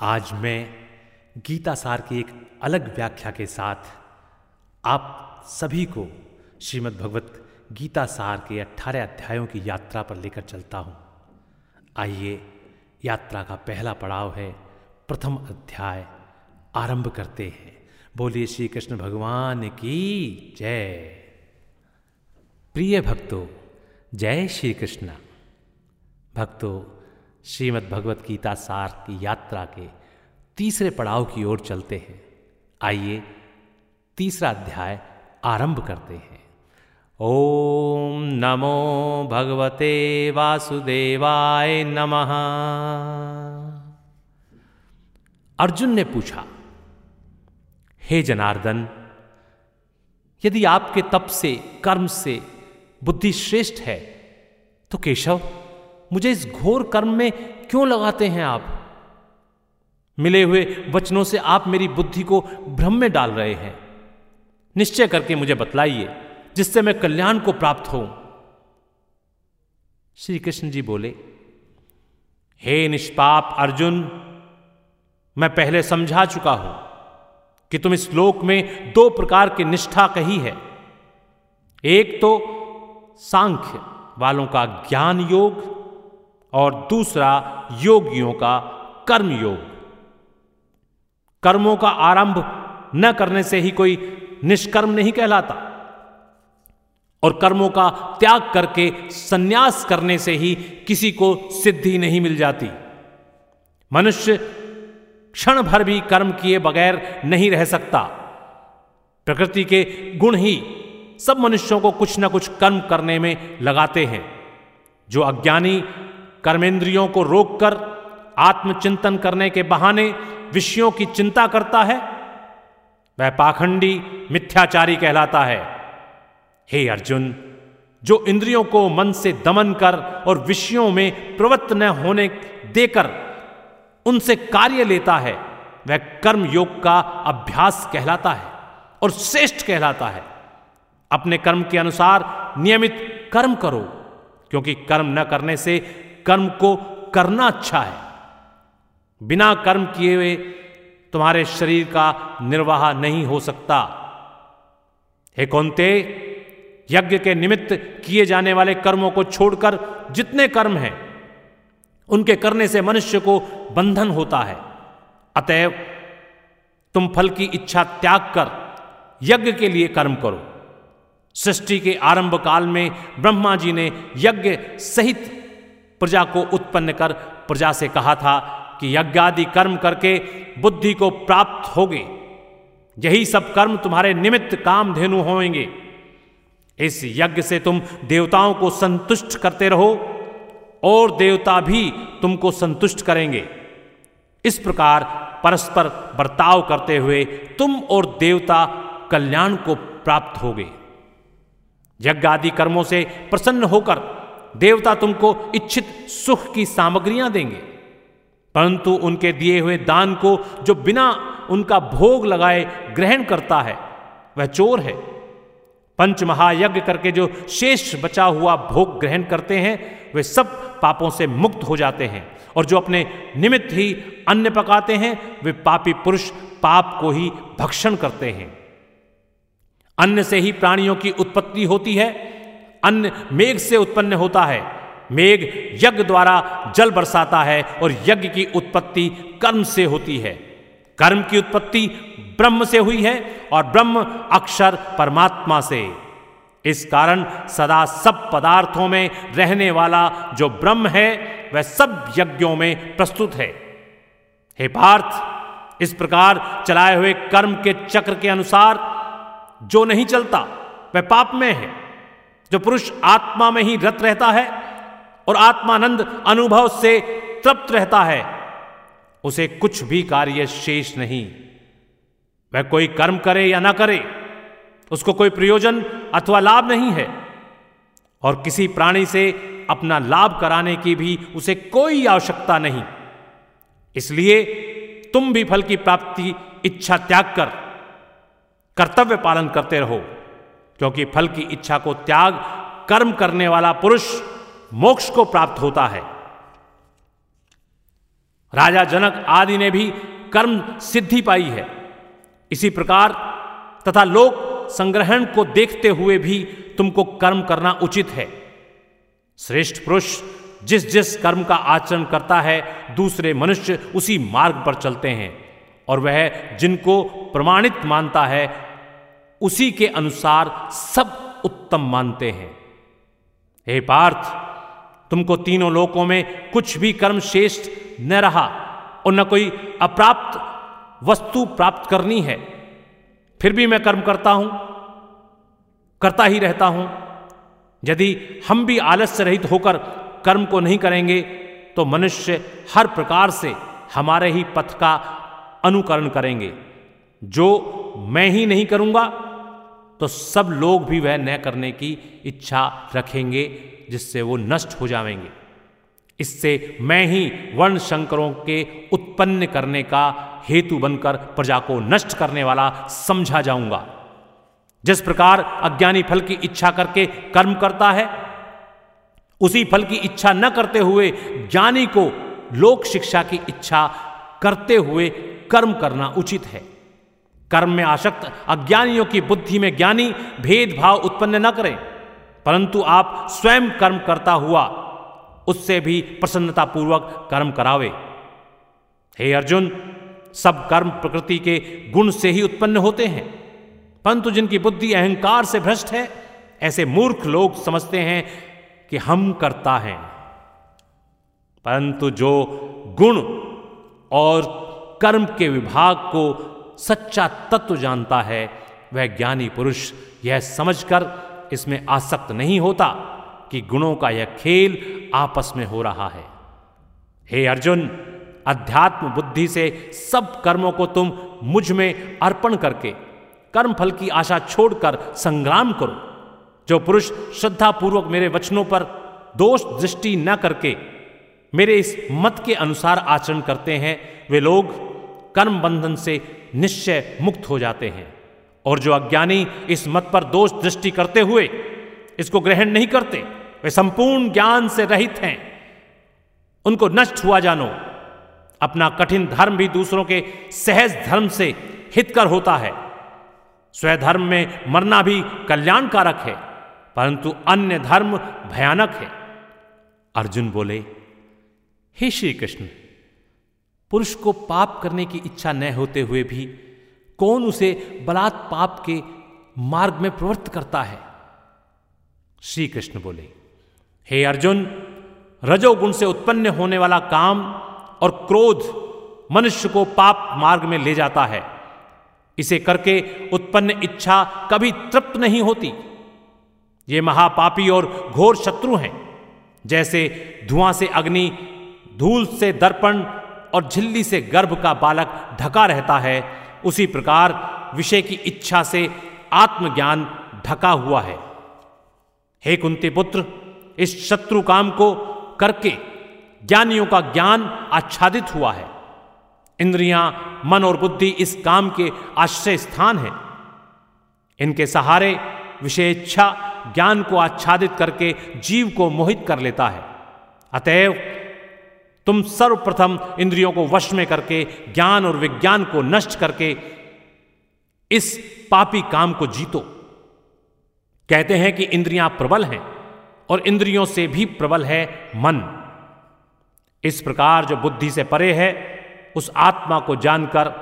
आज मैं गीता सार की एक अलग व्याख्या के साथ आप सभी को श्रीमद् भगवत गीता सार के अठारह अध्यायों की यात्रा पर लेकर चलता हूँ। आइए यात्रा का पहला पड़ाव है, प्रथम अध्याय आरंभ करते हैं। बोलिए श्री कृष्ण भगवान की जय। प्रिय भक्तों, जय श्री कृष्ण भक्तों श्रीमद् भगवत गीता सार की यात्रा के तीसरे पड़ाव की ओर चलते हैं। आइए तीसरा अध्याय आरंभ करते हैं। ओम नमो भगवते वासुदेवाय नमः। अर्जुन ने पूछा, हे जनार्दन, यदि आपके तप से, कर्म से बुद्धि श्रेष्ठ है तो केशव मुझे इस घोर कर्म में क्यों लगाते हैं आप? मिले हुए वचनों से आप मेरी बुद्धि को भ्रम में डाल रहे हैं। निश्चय करके मुझे बतलाइए, जिससे मैं कल्याण को प्राप्त हूँ श्री कृष्ण जी बोले, हे निष्पाप अर्जुन, मैं पहले समझा चुका हूँ कि तुम इस श्लोक में दो प्रकार की निष्ठा कही है। एक तो सांख्य वालों का ज्ञान योग और दूसरा योगियों का कर्म योग कर्मों का आरंभ न करने से ही कोई निष्कर्म नहीं कहलाता। और कर्मों का त्याग करके सन्यास करने से ही किसी को सिद्धि नहीं मिल जाती। मनुष्य क्षण भर भी कर्म किए बगैर नहीं रह सकता। प्रकृति के गुण ही सब मनुष्यों को कुछ ना कुछ कर्म करने में लगाते हैं। जो अज्ञानी कर्मेंद्रियों को रोककर आत्मचिंतन करने के बहाने विषयों की चिंता करता है, वह पाखंडी मिथ्याचारी कहलाता है। हे अर्जुन, जो इंद्रियों को मन से दमन कर और विषयों में प्रवृत्त न होने देकर उनसे कार्य लेता है, वह कर्म योग का अभ्यास कहलाता है और श्रेष्ठ कहलाता है। अपने कर्म के अनुसार नियमित कर्म करो, क्योंकि कर्म न करने से कर्म को करना अच्छा है। बिना कर्म किए हुए तुम्हारे शरीर का निर्वाह नहीं हो सकता। हे कौनते, यज्ञ के निमित्त किए जाने वाले कर्मों को छोड़कर जितने कर्म हैं, उनके करने से मनुष्य को बंधन होता है। अतएव तुम फल की इच्छा त्याग कर यज्ञ के लिए कर्म करो। सृष्टि के आरंभ काल में ब्रह्मा जी ने यज्ञ सहित प्रजा को उत्पन्न कर प्रजा से कहा था कि यज्ञादि कर्म करके बुद्धि को प्राप्त होगे। यही सब कर्म तुम्हारे निमित्त काम धेनु होंगे इस यज्ञ से तुम देवताओं को संतुष्ट करते रहो और देवता भी तुमको संतुष्ट करेंगे। इस प्रकार परस्पर बर्ताव करते हुए तुम और देवता कल्याण को प्राप्त होगे। यज्ञ आदि कर्मों से प्रसन्न होकर देवता तुमको इच्छित सुख की सामग्रियाँ देंगे। परंतु उनके दिए हुए दान को जो बिना उनका भोग लगाए ग्रहण करता है, वह चोर है। पंच महायज्ञ करके जो शेष बचा हुआ भोग ग्रहण करते हैं, वे सब पापों से मुक्त हो जाते हैं और जो अपने निमित्त ही अन्न पकाते हैं, वे पापी पुरुष पाप को ही भक्षण करते हैं। अन्न से ही प्राणियों की उत्पत्ति होती है अन्न मेघ से उत्पन्न होता है। मेघ यज्ञ द्वारा जल बरसाता है और यज्ञ की उत्पत्ति कर्म से होती है। कर्म की उत्पत्ति ब्रह्म से हुई है और ब्रह्म अक्षर परमात्मा से। इस कारण सदा सब पदार्थों में रहने वाला जो ब्रह्म है, वह सब यज्ञों में प्रस्तुत है। हे पार्थ, इस प्रकार चलाए हुए कर्म के चक्र के अनुसार जो नहीं चलता, वह पाप में है। जो पुरुष आत्मा में ही रत रहता है और आत्मानंद अनुभव से तृप्त रहता है, उसे कुछ भी कार्य शेष नहीं। वह कोई कर्म करे या ना करे, उसको कोई प्रयोजन अथवा लाभ नहीं है। और किसी प्राणी से अपना लाभ कराने की भी उसे कोई आवश्यकता नहीं। इसलिए तुम भी फल की प्राप्ति इच्छा त्याग कर, कर्तव्य पालन करते रहो। क्योंकि फल की इच्छा को त्याग, कर्म करने वाला पुरुष मोक्ष को प्राप्त होता है। राजा जनक आदि ने भी कर्म सिद्धि पाई है। इसी प्रकार तथा लोक संग्रहण को देखते हुए भी तुमको कर्म करना उचित है। श्रेष्ठ पुरुष जिस जिस कर्म का आचरण करता है, दूसरे मनुष्य उसी मार्ग पर चलते हैं और वह जिनको प्रमाणित मानता है उसी के अनुसार सब उत्तम मानते हैं। हे पार्थ, तुमको तीनों लोकों में कुछ भी कर्म श्रेष्ठ न रहा और न कोई अप्राप्त वस्तु प्राप्त करनी है, फिर भी मैं कर्म करता हूँ, करता ही रहता हूँ। यदि हम भी आलस्य रहित होकर कर्म को नहीं करेंगे तो मनुष्य हर प्रकार से हमारे ही पथ का अनुकरण करेंगे। जो मैं ही नहीं करूँगा तो सब लोग भी वह न करने की इच्छा रखेंगे, जिससे वो नष्ट हो जाएँगे। इससे मैं ही वर्ण शंकरों के उत्पन्न करने का हेतु बनकर प्रजा को नष्ट करने वाला समझा जाऊँगा। जिस प्रकार अज्ञानी फल की इच्छा करके कर्म करता है, उसी फल की इच्छा न करते हुए ज्ञानी को लोक शिक्षा की इच्छा करते हुए कर्म करना उचित है। कर्म में आसक्त अज्ञानियों की बुद्धि में ज्ञानी भेदभाव उत्पन्न न करें। परंतु आप स्वयं कर्म करता हुआ, उससे भी प्रसन्नता पूर्वक कर्म करावे। हे अर्जुन, सब कर्म प्रकृति के गुण से ही उत्पन्न होते हैं। परंतु जिनकी बुद्धि अहंकार से भ्रष्ट है, ऐसे मूर्ख लोग समझते हैं कि हम करता है। परंतु जो गुण और कर्म के विभाग को सच्चा तत्व जानता है, वह ज्ञानी पुरुष यह समझकर इसमें आसक्त नहीं होता कि गुणों का यह खेल आपस में हो रहा है। हे अर्जुन, अध्यात्म बुद्धि से सब कर्मों को तुम मुझमें अर्पण करके कर्म फल की आशा छोड़कर संग्राम करो। जो पुरुष श्रद्धा पूर्वक मेरे वचनों पर दोष दृष्टि न करके मेरे इस मत के अनुसार आचरण करते हैं, वे लोग कर्म बंधन से निश्चय मुक्त हो जाते हैं। और जो अज्ञानी इस मत पर दोष दृष्टि करते हुए इसको ग्रहण नहीं करते, वे संपूर्ण ज्ञान से रहित हैं। उनको नष्ट हुआ जानो। अपना कठिन धर्म भी दूसरों के सहज धर्म से हितकर होता है। स्वधर्म में मरना भी कल्याणकारक है, परंतु अन्य धर्म भयानक है। अर्जुन बोले, हे श्री कृष्ण पुरुष को पाप करने की इच्छा न होते हुए भी कौन उसे बलात् पाप के मार्ग में प्रवृत्त करता है? श्री कृष्ण बोले, हे अर्जुन, रजोगुण से उत्पन्न होने वाला काम और क्रोध मनुष्य को पाप मार्ग में ले जाता है। इसे करके उत्पन्न इच्छा कभी तृप्त नहीं होती। ये महापापी और घोर शत्रु हैं। जैसे धुआँ से अग्नि, धूल से दर्पण और झिल्ली से गर्भ का बालक ढका रहता है, उसी प्रकार विषय की इच्छा से आत्मज्ञान ढका हुआ है। हे कुंती पुत्र, इस शत्रु काम को करके ज्ञानियों का ज्ञान आच्छादित हुआ है। इंद्रियाँ, मन और बुद्धि इस काम के आश्रय स्थान है। इनके सहारे विषेच्छा ज्ञान को आच्छादित करके जीव को मोहित कर लेता है। अतएव तुम सर्वप्रथम इंद्रियों को वश में करके, ज्ञान और विज्ञान को नष्ट करके इस पापी काम को जीतो। कहते हैं कि इंद्रियाँ प्रबल हैं और इंद्रियों से भी प्रबल है मन। इस प्रकार जो बुद्धि से परे है, उस आत्मा को जानकर,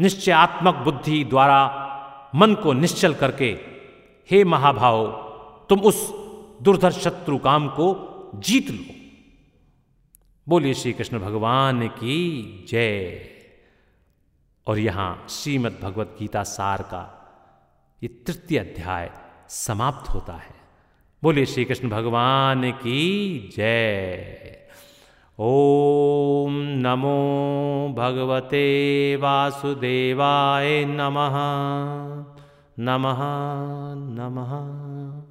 निश्चयात्मक बुद्धि द्वारा मन को निश्चल करके, हे महाभाव, तुम उस दुर्धर शत्रु काम को जीत लो। बोलिए श्री कृष्ण भगवान की जय। और यहाँ श्रीमद् भगवत गीता सार का ये तृतीय अध्याय समाप्त होता है। बोलिए श्री कृष्ण भगवान की जय। ॐ नमो भगवते वासुदेवाय नमः। नमः नमः।